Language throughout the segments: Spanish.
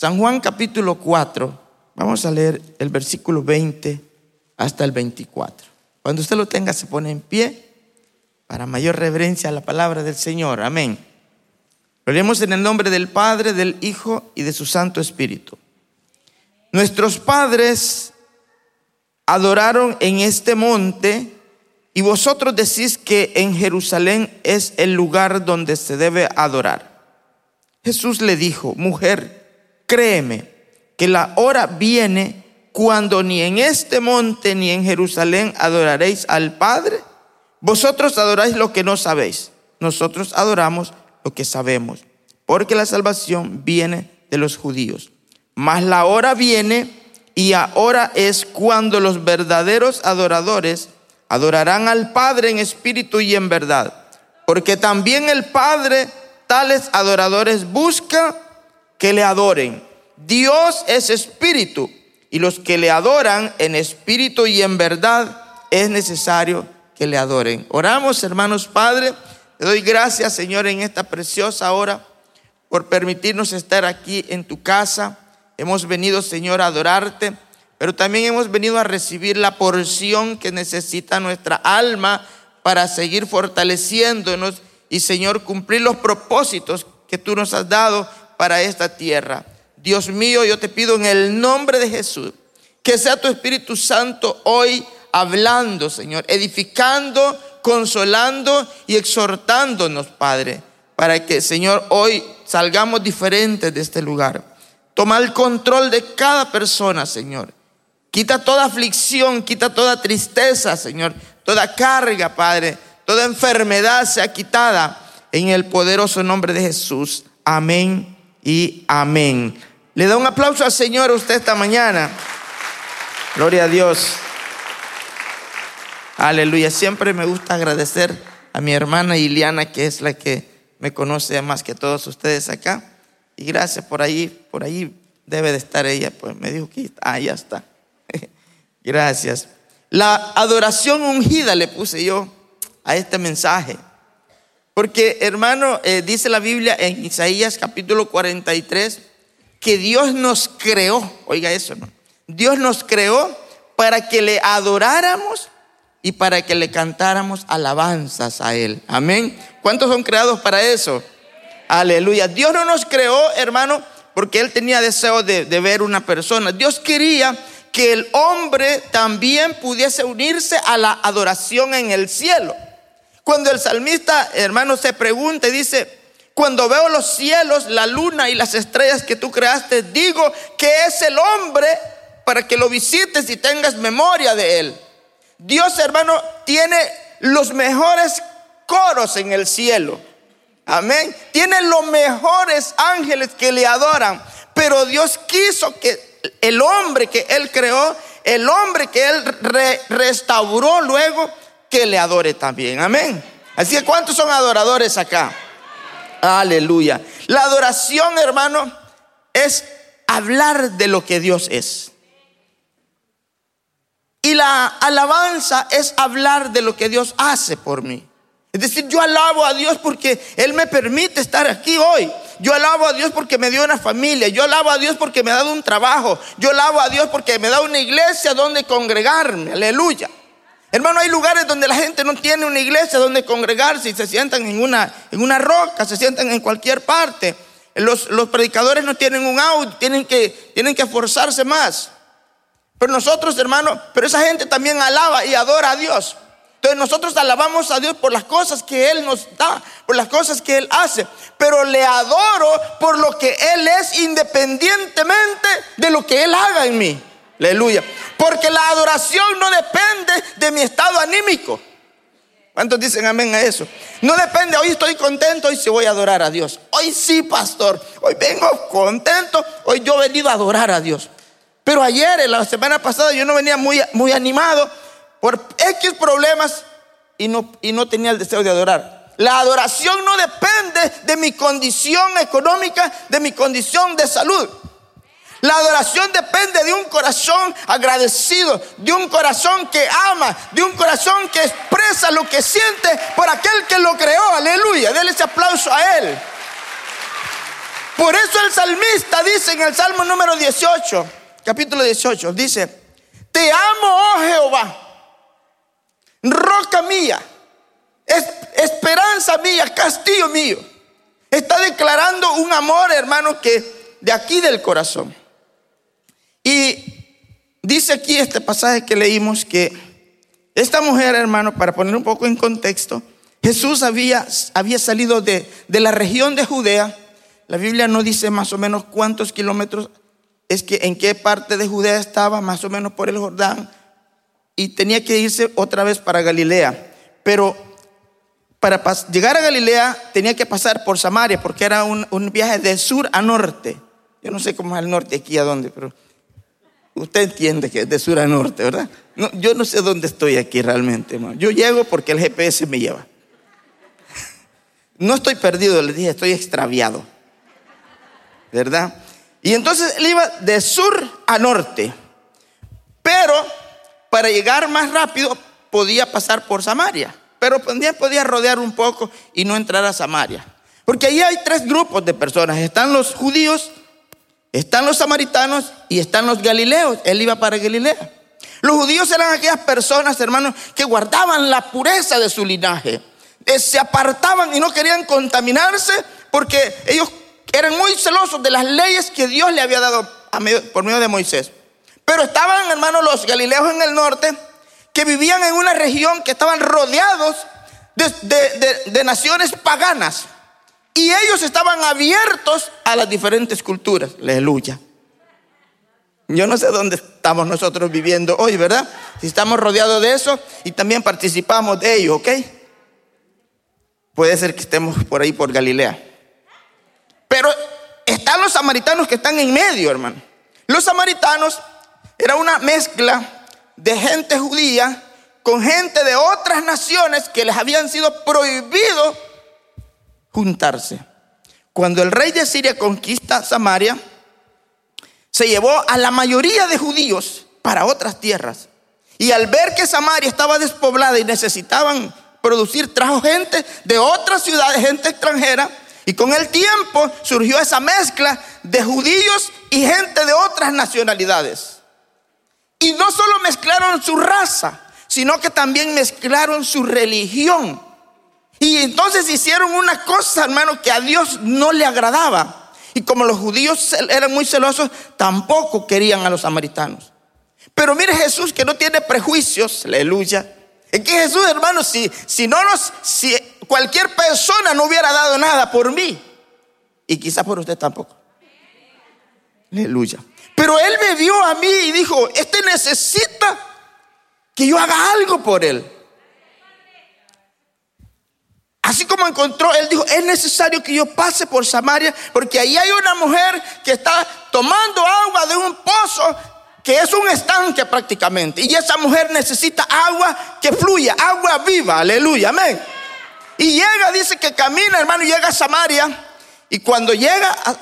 San Juan capítulo 4, vamos a leer el versículo 20 hasta el 24. Cuando usted lo tenga, se pone en pie para mayor reverencia a la palabra del Señor. Amén. Lo leemos en el nombre del Padre, del Hijo y de su Santo Espíritu. Nuestros padres adoraron en este monte y vosotros decís que en Jerusalén es el lugar donde se debe adorar. Jesús le dijo, mujer, créeme que la hora viene cuando ni en este monte ni en Jerusalén adoraréis al Padre. Vosotros adoráis lo que no sabéis. Nosotros adoramos lo que sabemos, porque la salvación viene de los judíos. Mas la hora viene y ahora es cuando los verdaderos adoradores adorarán al Padre en espíritu y en verdad, porque también el Padre tales adoradores busca que le adoren. Dios es espíritu y los que le adoran en espíritu y en verdad es necesario que le adoren. Oramos, hermanos Padre, te doy gracias, Señor, en esta preciosa hora por permitirnos estar aquí en tu casa. Hemos venido, Señor, a adorarte, pero también hemos venido a recibir la porción que necesita nuestra alma para seguir fortaleciéndonos y, Señor, cumplir los propósitos que tú nos has dado para esta tierra. Dios mío, yo te pido en el nombre de Jesús que sea tu Espíritu Santo hoy hablando, Señor, edificando, consolando y exhortándonos, Padre, para que, Señor, hoy salgamos diferentes de este lugar. Toma el control de cada persona, Señor. Quita toda aflicción, quita toda tristeza, Señor, toda carga, Padre, toda enfermedad sea quitada en el poderoso nombre de Jesús. Amén y amén. Le da un aplauso al Señor a usted esta mañana. Gloria a Dios. Aleluya. Siempre me gusta agradecer a mi hermana Iliana, que es la que me conoce más que todos ustedes acá. Y gracias por ahí, por ahí debe de estar ella. Pues me dijo que ah, ya está. gracias. La adoración ungida le puse yo a este mensaje. Porque, hermano, eh, dice la Biblia en Isaías capítulo 43 que Dios nos creó, oiga eso. Dios nos creó para que le adoráramos y para que le cantáramos alabanzas a Él. Amén. ¿Cuántos son creados para eso? Aleluya. Dios no nos creó, hermano, porque Él tenía deseo de, de ver una persona. Dios quería que el hombre también pudiese unirse a la adoración en el cielo. Cuando el salmista, hermano, se pregunta y dice, cuando veo los cielos, la luna y las estrellas que tú creaste, digo que es el hombre para que lo visites y tengas memoria de él. Dios, hermano, tiene los mejores coros en el cielo. Amén. Tiene los mejores ángeles que le adoran. Pero Dios quiso que el hombre que Él creó, el hombre que Él restauró luego, que le adore también. Amén. Así que ¿cuántos son adoradores acá? Aleluya. La adoración, hermano, es hablar de lo que Dios es. Y la alabanza es hablar de lo que Dios hace por mí. Es decir, yo alabo a Dios porque Él me permite estar aquí hoy. Yo alabo a Dios porque me dio una familia. Yo alabo a Dios porque me ha dado un trabajo. Yo alabo a Dios porque me da una iglesia donde congregarme. Aleluya. Hermano, hay lugares donde la gente no tiene una iglesia donde congregarse y se sientan en una, en una roca, se sientan en cualquier parte. Los, los predicadores no tienen un auto, tienen que, tienen que esforzarse más. Pero nosotros, hermano, pero esa gente también alaba y adora a Dios. Entonces nosotros alabamos a Dios por las cosas que Él nos da, por las cosas que Él hace. Pero le adoro por lo que Él es independientemente de lo que Él haga en mí. Aleluya. Porque la adoración no depende de mi estado anímico. ¿Cuántos dicen amén a eso? No depende, hoy estoy contento, hoy sí voy a adorar a Dios. Hoy sí, pastor, hoy vengo contento, hoy yo he venido a adorar a Dios. Pero ayer, la semana pasada, yo no venía muy, muy animado por X problemas y no, y no tenía el deseo de adorar. La adoración no depende de mi condición económica, de mi condición de salud. La adoración depende de un corazón agradecido, de un corazón que ama, de un corazón que expresa lo que siente por aquel que lo creó. Aleluya. Denle ese aplauso a él. Por eso el salmista dice en el Salmo número 18, capítulo 18, dice, te amo, oh Jehová, roca mía, esperanza mía, castillo mío. Está declarando un amor, hermano, que de aquí del corazón. Y dice aquí este pasaje que leímos que esta mujer, hermano, para poner un poco en contexto, Jesús había, había salido de, de la región de Judea. La Biblia no dice más o menos cuántos kilómetros, es que en qué parte de Judea estaba, más o menos por el Jordán, y tenía que irse otra vez para Galilea. Pero para llegar a Galilea tenía que pasar por Samaria, porque era un, un viaje de sur a norte. Yo no sé cómo es el norte aquí a dónde, pero usted entiende que es de sur a norte, ¿verdad? No, yo no sé dónde estoy aquí realmente. Yo llego porque el GPS me lleva. No estoy perdido, le dije, estoy extraviado. ¿Verdad? Y entonces él iba de sur a norte. Pero para llegar más rápido podía pasar por Samaria. Pero también podía rodear un poco y no entrar a Samaria. Porque ahí hay tres grupos de personas. Están los judíos, están los samaritanos y están los galileos. Él iba para Galilea. Los judíos eran aquellas personas, hermanos, que guardaban la pureza de su linaje. Eh, se apartaban y no querían contaminarse porque ellos eran muy celosos de las leyes que Dios le había dado por medio de Moisés. Pero estaban, hermanos, los galileos en el norte que vivían en una región que estaban rodeados de, naciones paganas. Y ellos estaban abiertos a las diferentes culturas. Aleluya. Yo no sé dónde estamos nosotros viviendo hoy, ¿verdad? Si estamos rodeados de eso y también participamos de ello, ¿ok? Puede ser que estemos por ahí por Galilea. Pero están los samaritanos que están en medio, hermano. Los samaritanos era una mezcla de gente judía con gente de otras naciones que les habían sido prohibido juntarse. Cuando el rey de Siria conquista Samaria, se llevó a la mayoría de judíos para otras tierras. Y al ver que Samaria estaba despoblada y necesitaban producir, trajo gente de otras ciudades, gente extranjera, y con el tiempo surgió esa mezcla de judíos y gente de otras nacionalidades. Y no solo mezclaron su raza, sino que también mezclaron su religión. Y entonces hicieron una cosa, hermano, que a Dios no le agradaba. Y como los judíos eran muy celosos, tampoco querían a los samaritanos. Pero mire Jesús que no tiene prejuicios, aleluya. Es que Jesús, hermano, si, si no nos, si cualquier persona no hubiera dado nada por mí, y quizás por usted tampoco. Aleluya. Pero Él me vio a mí y dijo, este necesita que yo haga algo por Él. Así como encontró, Él dijo, es necesario que yo pase por Samaria, porque ahí hay una mujer que está tomando agua de un pozo que es un estanque prácticamente. Y esa mujer necesita agua que fluya, agua viva, aleluya, amén. Y llega, dice que camina, hermano, llega a Samaria. Y cuando llega a,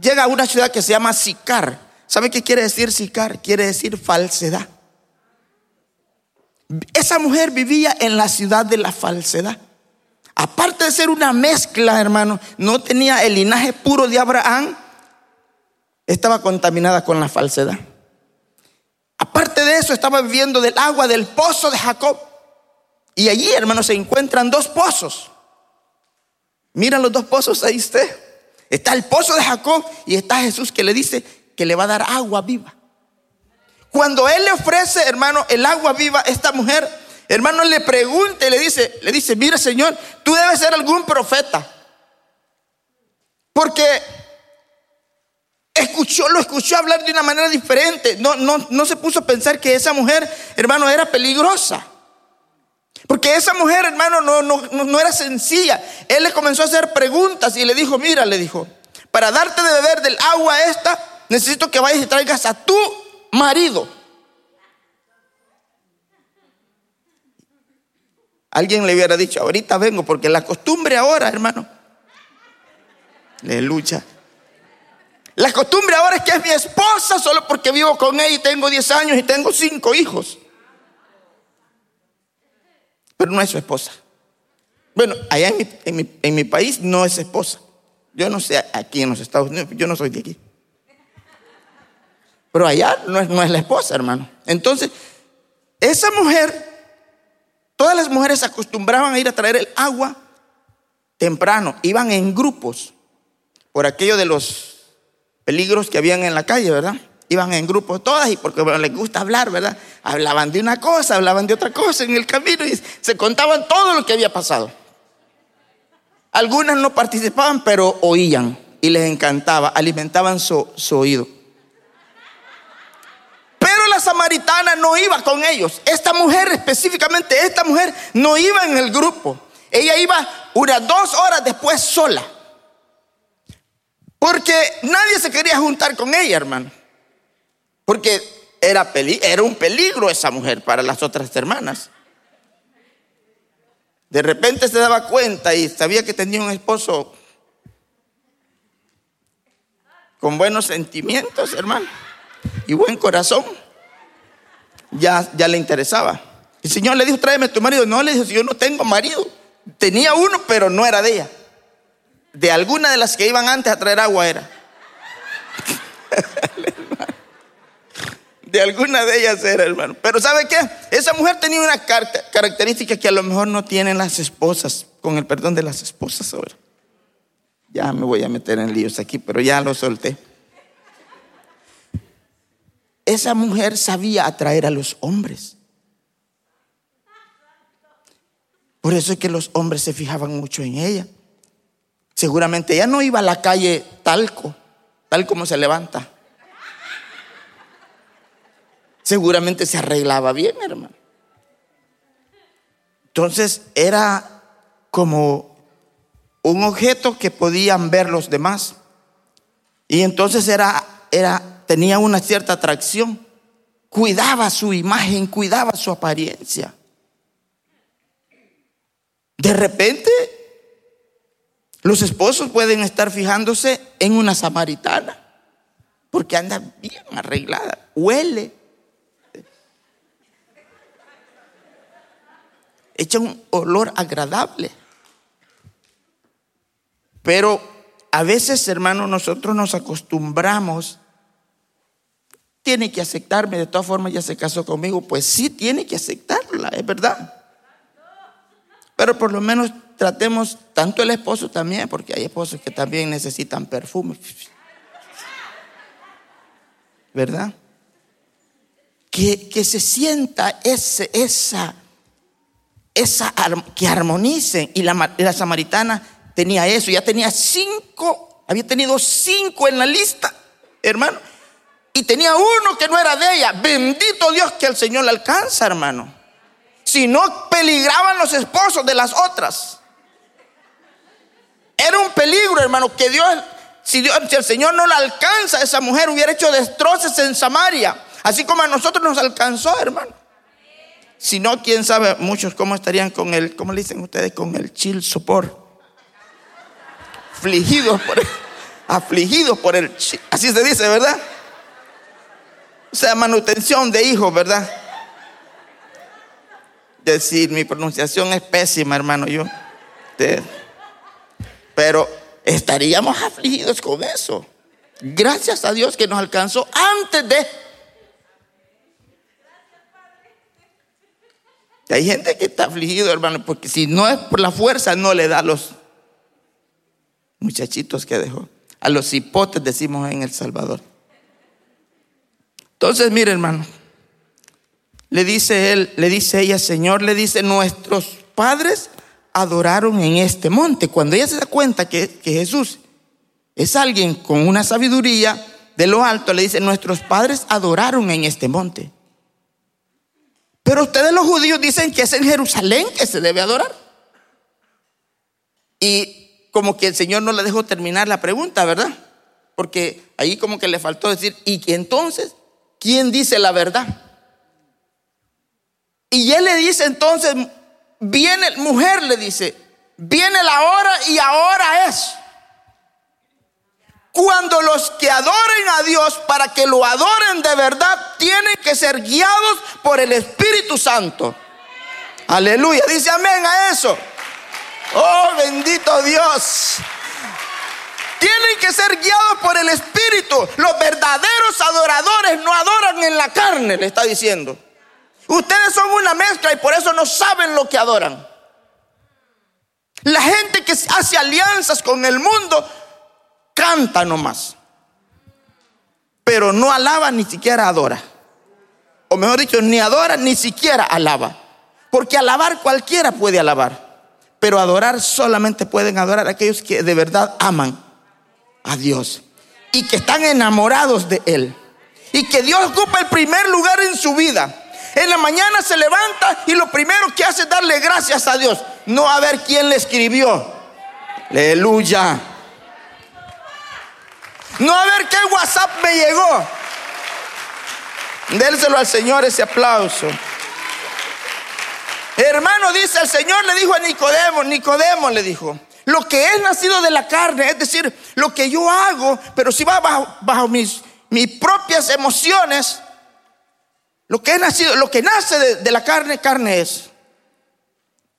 llega a una ciudad que se llama Sicar. ¿Sabe qué quiere decir Sicar? Quiere decir falsedad. Esa mujer vivía en la ciudad de la falsedad. Aparte de ser una mezcla, hermano, no tenía el linaje puro de Abraham, estaba contaminada con la falsedad. Aparte de eso, estaba viviendo del agua del pozo de Jacob. Y allí, hermano, se encuentran dos pozos. Miran los dos pozos ahí usted. Está el pozo de Jacob y está Jesús que le dice que le va a dar agua viva. Cuando él le ofrece, hermano, el agua viva esta mujer, hermano, le pregunta y le dice, le dice, mira Señor, tú debes ser algún profeta. Porque escuchó, lo escuchó hablar de una manera diferente. No, no, no se puso a pensar que esa mujer, hermano, era peligrosa. Porque esa mujer, hermano, no, no, no era sencilla. Él le comenzó a hacer preguntas y le dijo, mira, le dijo, para darte de beber del agua esta, necesito que vayas y traigas a tu marido. Alguien le hubiera dicho, ahorita vengo, porque la costumbre ahora, hermano, le lucha. La costumbre ahora es que es mi esposa solo porque vivo con ella y tengo 10 años y tengo 5 hijos pero no es su esposa. Bueno, allá en mi, país no es esposa, Yo no sé aquí en los Estados Unidos, yo no soy de aquí. Pero allá no es, no es la esposa, hermano. Entonces, esa mujer, todas las mujeres acostumbraban a ir a traer el agua temprano, iban en grupos, por aquello de los peligros que habían en la calle, ¿verdad? Iban en grupos todas y porque les gusta hablar, ¿verdad? Hablaban de una cosa, hablaban de otra cosa en el camino y se contaban todo lo que había pasado. Algunas no participaban, pero oían y les encantaba, alimentaban su oído. Samaritana no iba con ellos. Esta mujer específicamente, esta mujer no iba en el grupo. Ella iba unas dos horas después sola. Porque nadie se quería juntar con ella, hermano. Porque era, era un peligro esa mujer para las otras hermanas. De repente se daba cuenta y sabía que tenía un esposo con buenos sentimientos, hermano, y buen corazón. Ya, ya le interesaba. El Señor le dijo, tráeme tu marido. No, le dijo, yo no tengo marido. Tenía uno, pero no era de ella. De alguna de las que iban antes a traer agua era. De alguna de ellas era, hermano. Pero ¿sabe qué? Esa mujer tenía una característica que a lo mejor no tienen las esposas, con el perdón de las esposas ahora. Ya me voy a meter en líos aquí, pero ya lo solté. Esa mujer sabía atraer a los hombres. Por eso es que los hombres se fijaban mucho en ella. Seguramente ella no iba a la calle talco, tal como se levanta. Seguramente se arreglaba bien, hermano. Entonces era como un objeto que podían ver los demás. Y entonces era, era, tenía una cierta atracción. Cuidaba su imagen, cuidaba su apariencia. De repente, los esposos pueden estar fijándose en una samaritana, porque anda bien arreglada, huele. Echa un olor agradable. Pero a veces, hermano, nosotros nos acostumbramos. Tiene que aceptarme, de todas formas ya se casó conmigo. Pues sí, tiene que aceptarla, es verdad. Pero por lo menos tratemos tanto el esposo también, porque hay esposos que también necesitan perfume. ¿Verdad? Que, que se sienta ese, esa, esa, que armonicen. Y la, la samaritana tenía eso, ya tenía cinco, había tenido cinco en la lista, hermano. Y tenía uno que no era de ella. Bendito Dios que el Señor le alcanza, hermano si no peligraban los esposos de las otras. Era un peligro, hermano, que Dios, si, Dios, el Señor no la alcanza, esa mujer hubiera hecho destrozos en Samaria, así como a nosotros nos alcanzó, hermano. Si no, quién sabe muchos cómo estarían con el, ¿cómo le dicen ustedes? Con el chill support. Afligidos por el, afligidos por el, así se dice, ¿verdad? Sea, manutención de hijos, ¿verdad? decir, mi pronunciación es pésima, hermano, yo. Pero estaríamos afligidos con eso. Gracias a Dios que nos alcanzó antes de... Hay gente que está afligido, hermano, porque si no es por la fuerza, no le da a los muchachitos que dejó. A los hipotes decimos en El Salvador. Entonces, mire, hermano. Le dice él, le dice ella, Señor, le dice, nuestros padres adoraron en este monte. Cuando ella se da cuenta que, que Jesús es alguien con una sabiduría de lo alto, le dice, nuestros padres adoraron en este monte. Pero ustedes los judíos dicen que es en Jerusalén que se debe adorar. Y como que el Señor no le dejó terminar la pregunta, ¿verdad? Porque ahí como que le faltó decir, ¿y que entonces quién dice la verdad? Y él le dice entonces, viene, mujer le dice, viene la hora y ahora es. Cuando los que adoren a Dios, para que lo adoren de verdad, tienen que ser guiados por el Espíritu Santo. Aleluya. Dice amén a eso. Oh, bendito Dios. Tienen que ser guiados por el Espíritu. Los verdaderos adoradores no adoran en la carne, le está diciendo. Ustedes son una mezcla y por eso no saben lo que adoran. La gente que hace alianzas con el mundo canta nomás, pero no alaba ni siquiera adora. O mejor dicho, ni adora ni siquiera alaba. Porque alabar cualquiera puede alabar, pero adorar solamente pueden adorar aquellos que de verdad aman a Dios y que están enamorados de Él. Y que Dios ocupa el primer lugar en su vida. En la mañana se levanta y lo primero que hace es darle gracias a Dios. No a ver quién le escribió. Aleluya. No a ver qué WhatsApp me llegó. Délselo al Señor ese aplauso. Hermano, dice el Señor, le dijo a Nicodemo, Nicodemo le dijo, lo que es nacido de la carne, es decir, lo que yo hago, pero si va bajo, mis, propias emociones, lo que es nacido, lo que nace de, de la carne, carne es.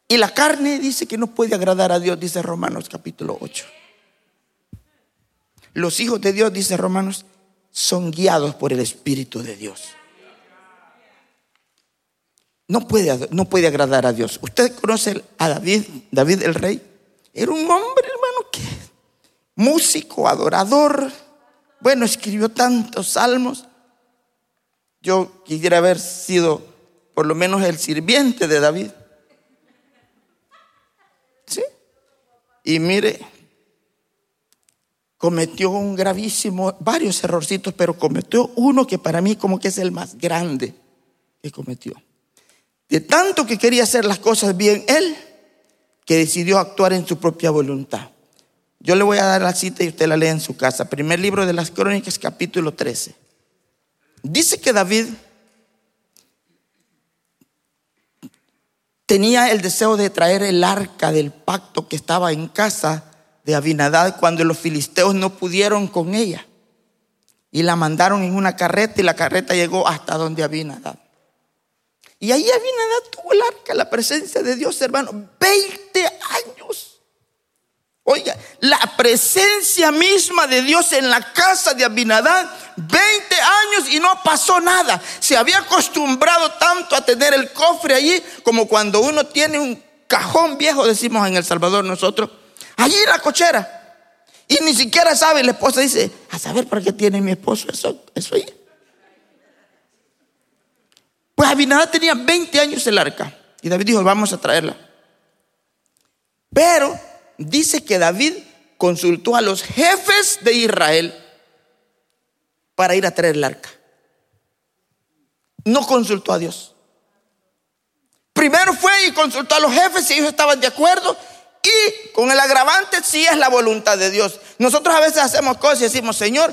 Y la carne dice que no puede agradar a Dios, dice Romanos capítulo 8. Los hijos de Dios, dice Romanos, son guiados por el Espíritu de Dios. No puede, no puede agradar a Dios. ¿Usted conoce a David, David el rey? Era un hombre, hermano, que músico, adorador. Bueno, escribió tantos salmos. Yo quisiera haber sido por lo menos el sirviente de David. ¿Sí? Y mire, cometió un gravísimo, varios errorcitos, pero cometió uno que para mí como que es el más grande que cometió. De tanto que quería hacer las cosas bien él, que decidió actuar en su propia voluntad. Yo le voy a dar la cita y usted la lee en su casa. Primer libro de las Crónicas, capítulo 13. Dice que David tenía el deseo de traer el arca del pacto que estaba en casa de Abinadad cuando los filisteos no pudieron con ella. Y la mandaron en una carreta y la carreta llegó hasta donde Abinadad. Y ahí Abinadab tuvo el arca, la presencia de Dios, hermano. 20 años. Oiga, la presencia misma de Dios en la casa de Abinadab, 20 años y no pasó nada. Se había acostumbrado tanto a tener el cofre allí como cuando uno tiene un cajón viejo, decimos en El Salvador nosotros, allí en la cochera. Y ni siquiera sabe, la esposa dice, a saber para qué tiene mi esposo eso, eso ahí. Pues Abinadab tenía 20 años el arca. Y David dijo, vamos a traerla. Pero dice que David consultó a los jefes de Israel para ir a traer el arca. No consultó a Dios. Primero fue y consultó a los jefes si ellos estaban de acuerdo. Y con el agravante sí es la voluntad de Dios. Nosotros a veces hacemos cosas y decimos, Señor,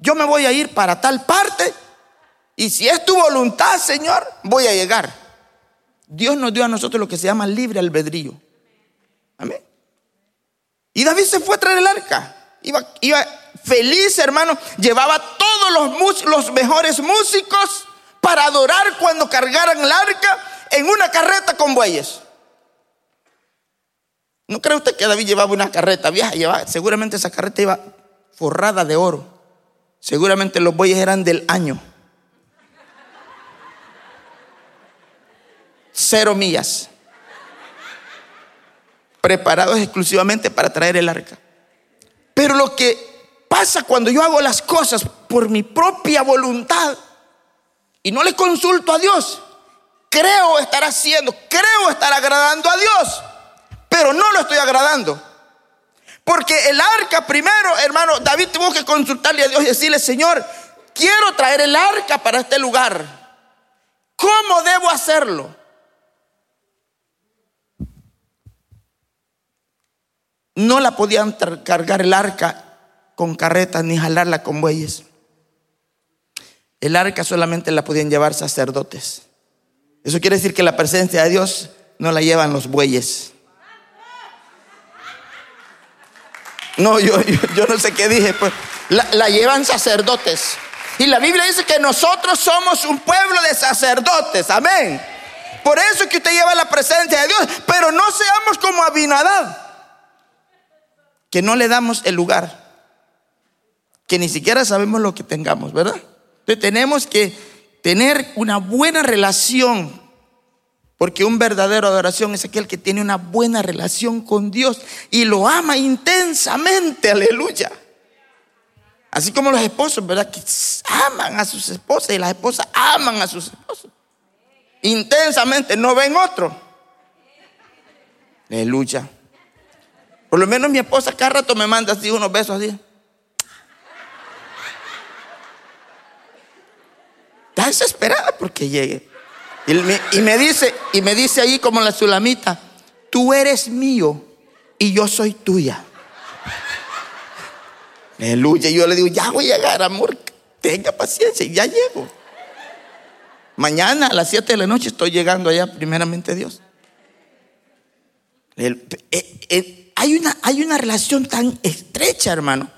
yo me voy a ir para tal parte y si es tu voluntad, Señor, voy a llegar. Dios nos dio a nosotros lo que se llama libre albedrío. Amén. Y David se fue a traer el arca. Iba, feliz, hermano. Llevaba todos los, los mejores músicos para adorar cuando cargaran el arca en una carreta con bueyes. ¿No cree usted que David llevaba una carreta vieja? Llevaba, seguramente esa carreta iba forrada de oro. Seguramente los bueyes eran del año. Cero millas, preparados exclusivamente para traer el arca. Pero lo que pasa cuando yo hago las cosas por mi propia voluntad y no le consulto a Dios, creo estar haciendo, creo estar agradando a Dios, pero no lo estoy agradando. Porque el arca primero, hermano, David tuvo que consultarle a Dios y decirle, Señor, quiero traer el arca para este lugar. ¿Cómo debo hacerlo? No la podían cargar el arca con carretas ni jalarla con bueyes. El arca solamente la podían llevar sacerdotes. Eso quiere decir que la presencia de Dios no la llevan los bueyes. No, yo, yo, no sé qué dije, pues la, llevan sacerdotes. Y la Biblia dice que nosotros somos un pueblo de sacerdotes, amén. Por eso es que usted lleva la presencia de Dios, pero no seamos como Abinadab que no le damos el lugar. que ni siquiera sabemos lo que tengamos, ¿verdad? Entonces tenemos que tener una buena relación, porque un verdadero adoración es aquel que tiene una buena relación con Dios y lo ama intensamente, aleluya. Así como los esposos, ¿verdad? Que aman a sus esposas y las esposas aman a sus esposos. Intensamente, no ven otro. Aleluya. Por lo menos mi esposa cada rato me manda así unos besos así. Está desesperada porque llegue. Y me, dice, y me dice ahí como la sulamita, tú eres mío y yo soy tuya. Aleluya. Y yo le digo, ya voy a llegar, amor. Tenga paciencia y ya llego. Mañana a las 7 de la noche estoy llegando allá, primeramente Dios. Eh, eh, hay, una, hay una relación tan estrecha, hermano,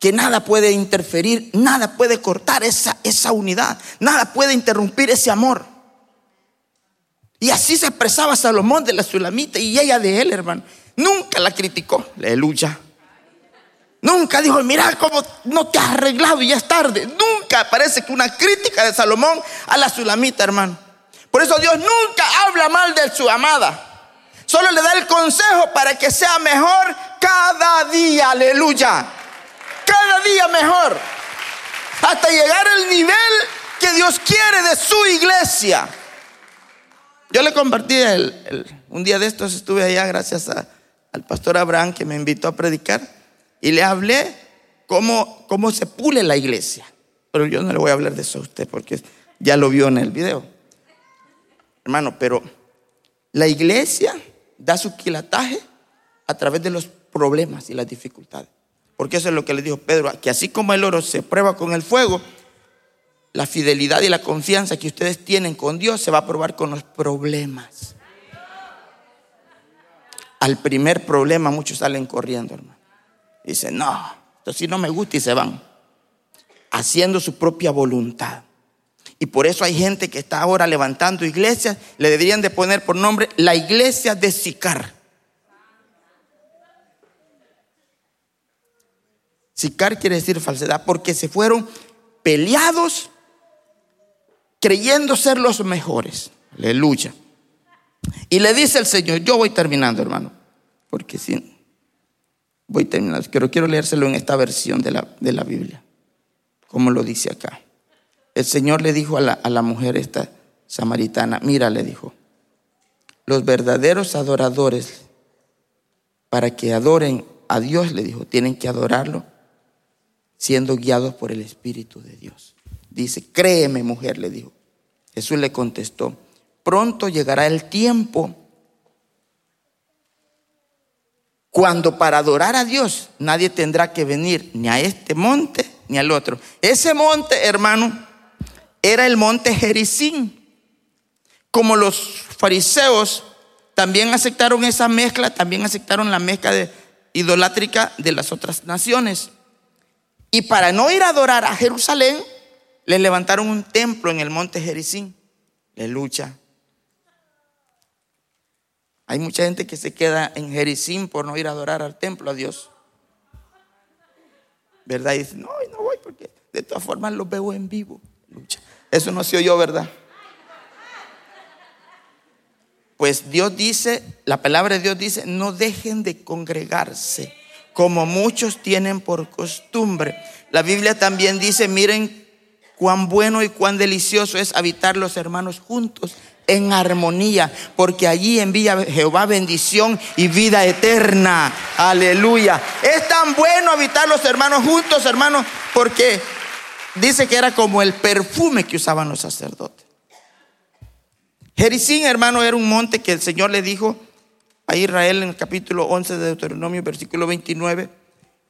que nada puede interferir, nada puede cortar esa, esa unidad, nada puede interrumpir ese amor. Y así se expresaba Salomón de la Sulamita y ella de él, hermano. Nunca la criticó. Aleluya. Nunca dijo, mira cómo no te has arreglado y ya es tarde. Nunca parece que una crítica de Salomón a la Sulamita, hermano. Por eso Dios nunca habla mal de su amada. Solo le da el consejo para que sea mejor cada día. Aleluya. Cada día mejor. Hasta llegar al nivel que Dios quiere de su iglesia. Yo le compartí un día de estos, estuve allá gracias al pastor Abraham que me invitó a predicar y le hablé cómo, cómo se pule la iglesia. Pero yo no le voy a hablar de eso a usted porque ya lo vio en el video. Hermano, pero la iglesia da su quilataje a través de los problemas y las dificultades. Porque eso es lo que le dijo Pedro, que así como el oro se prueba con el fuego, la fidelidad y la confianza que ustedes tienen con Dios se va a probar con los problemas. Al primer problema muchos salen corriendo, hermano. Dice, no, esto sí no me gusta y se van. Haciendo su propia voluntad. Y por eso hay gente que está ahora levantando iglesias, le deberían de poner por nombre la iglesia de Sicar. Sicar quiere decir falsedad, porque se fueron peleados creyendo ser los mejores. Aleluya. Y le dice el Señor, yo voy terminando, hermano, porque si Voy terminando, pero quiero leérselo en esta versión de la, de la Biblia, como lo dice acá. El Señor le dijo a la, a la mujer esta samaritana, mira, le dijo, los verdaderos adoradores, para que adoren a Dios, le dijo, tienen que adorarlo siendo guiados por el Espíritu de Dios. Dice, créeme mujer, le dijo. Jesús le contestó, pronto llegará el tiempo Cuando para adorar a Dios nadie tendrá que venir ni a este monte ni al otro. Ese monte, hermano, era el monte Jericín. Como los fariseos también aceptaron esa mezcla, también aceptaron la mezcla de, idolátrica de las otras naciones. Y para no ir a adorar a Jerusalén, les levantaron un templo en el monte Jericín. lucha. Hay mucha gente que se queda en Jericín por no ir a adorar al templo a Dios. ¿Verdad? Y dice, no, no voy porque de todas formas lo veo en vivo. Eso no se oyó, ¿verdad? Pues Dios dice, la palabra de Dios dice, no dejen de congregarse como muchos tienen por costumbre. La Biblia también dice, miren cuán bueno y cuán delicioso es habitar los hermanos juntos en armonía, porque allí envía Jehová bendición y vida eterna. Aleluya. Es tan bueno habitar los hermanos juntos, hermanos, porque dice que era como el perfume que usaban los sacerdotes. Jericín, hermano, era un monte que el Señor le dijo a Israel en el capítulo 11 de Deuteronomio, versículo 29,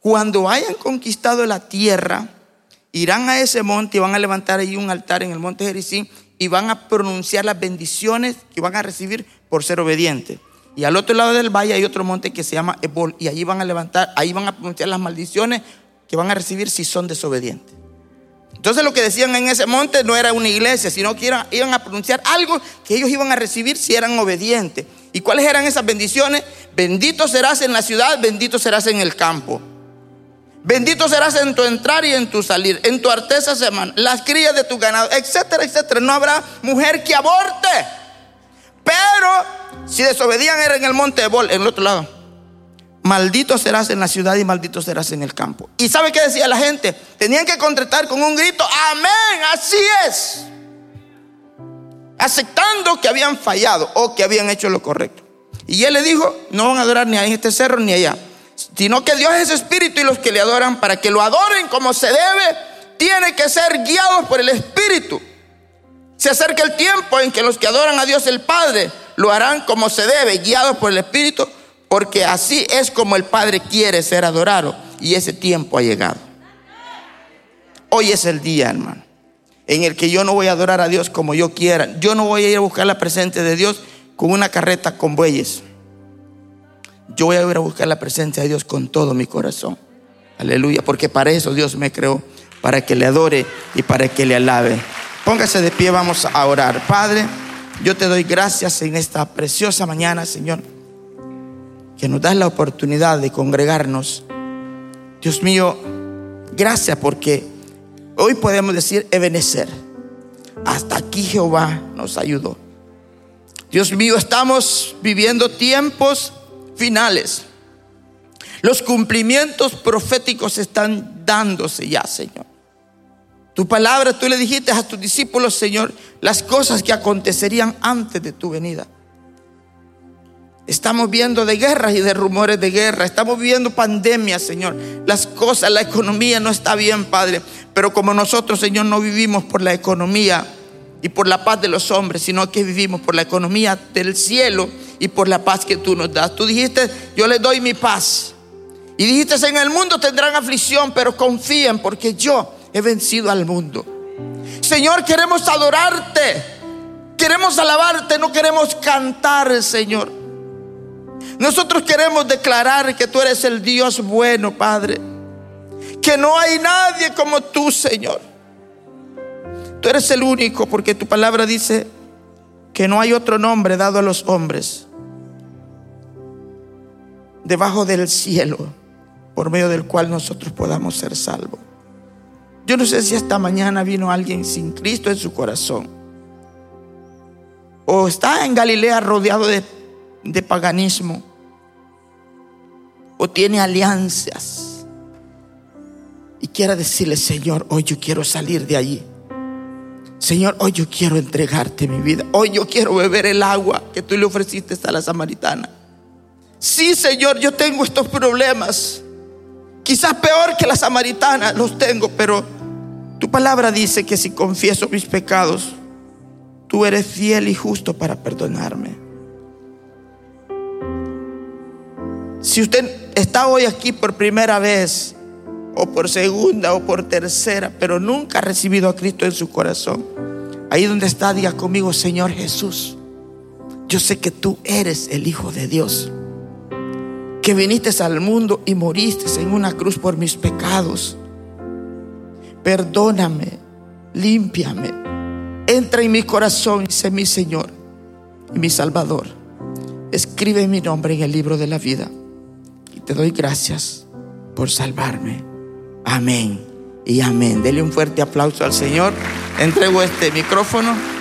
cuando hayan conquistado la tierra, irán a ese monte y van a levantar allí un altar en el monte Jericín y van a pronunciar las bendiciones que van a recibir por ser obedientes. Y al otro lado del valle hay otro monte que se llama Ebol y allí van a levantar, ahí van a pronunciar las maldiciones que van a recibir si son desobedientes. Entonces lo que decían en ese monte no era una iglesia, sino que iban a pronunciar algo que ellos iban a recibir si eran obedientes. ¿Y cuáles eran esas bendiciones? Bendito serás en la ciudad, bendito serás en el campo. Bendito serás en tu entrar y en tu salir, en tu artesa semana, las crías de tu ganado, etcétera, etcétera. No habrá mujer que aborte. Pero si desobedían era en el monte de Bol, en el otro lado. Maldito serás en la ciudad y maldito serás en el campo. ¿Y sabe qué decía la gente? Tenían que contestar con un grito, amén, así es. Aceptando que habían fallado o que habían hecho lo correcto. Y él le dijo, no van a adorar ni a este cerro ni allá sino que Dios es espíritu y los que le adoran, para que lo adoren como se debe, tiene que ser guiados por el espíritu. Se acerca el tiempo en que los que adoran a Dios el Padre lo harán como se debe, guiados por el espíritu, porque así es como el Padre quiere ser adorado y ese tiempo ha llegado. Hoy es el día, hermano, en el que yo no voy a adorar a Dios como yo quiera. Yo no voy a ir a buscar la presencia de Dios con una carreta con bueyes. Yo voy a ir a buscar la presencia de Dios con todo mi corazón. Aleluya, porque para eso Dios me creó, para que le adore y para que le alabe. Póngase de pie, vamos a orar. Padre, yo te doy gracias en esta preciosa mañana, Señor, nos das la oportunidad de congregarnos. Dios mío, gracias porque hoy podemos decir Ebenecer. Hasta aquí Jehová nos ayudó. Dios mío, estamos viviendo tiempos finales. Los cumplimientos proféticos están dándose ya, Señor. Tu palabra, tú le dijiste a tus discípulos, Señor, las cosas que acontecerían antes de tu venida. Estamos viendo de guerras y de rumores de guerra. Estamos viviendo pandemias, Señor. Las cosas, la economía no está bien, Padre. Pero como nosotros, Señor, no vivimos por la economía y por la paz de los hombres, sino que vivimos por la economía del cielo y por la paz que tú nos das. Tú dijiste, yo les doy mi paz. Y dijiste, en el mundo tendrán aflicción, pero confíen porque yo he vencido al mundo. Señor, queremos adorarte. Queremos alabarte, no queremos cantar, Señor. Nosotros queremos declarar que tú eres el Dios bueno, Padre. Que no hay nadie como tú, Señor. Tú eres el único porque tu palabra dice, que no hay otro nombre dado a los hombres debajo del cielo por medio del cual nosotros podamos ser salvos. Yo no sé si esta mañana vino alguien sin Cristo en su corazón. O está en Galilea rodeado de, de paganismo. O tiene alianzas. Y quiera decirle, Señor, hoy yo quiero salir de allí. Señor, hoy yo quiero entregarte mi vida. Hoy yo quiero beber el agua que tú le ofreciste a la samaritana. Sí, Señor, yo tengo estos problemas. Quizás peor que la samaritana los tengo, pero tu palabra dice que si confieso mis pecados, tú eres fiel y justo para perdonarme. Si usted está hoy aquí por primera vez, o por segunda, o por tercera, pero nunca ha recibido a Cristo en su corazón, Ahí donde está, diga conmigo, Señor Jesús, yo sé que tú eres el Hijo de Dios, que viniste al mundo y moriste en una cruz por mis pecados. Perdóname, límpiame, entra en mi corazón y sé mi Señor y mi Salvador. Escribe mi nombre en el libro de la vida te doy gracias por salvarme. Amén y amén. Dele un fuerte aplauso al Señor. Entrego este micrófono.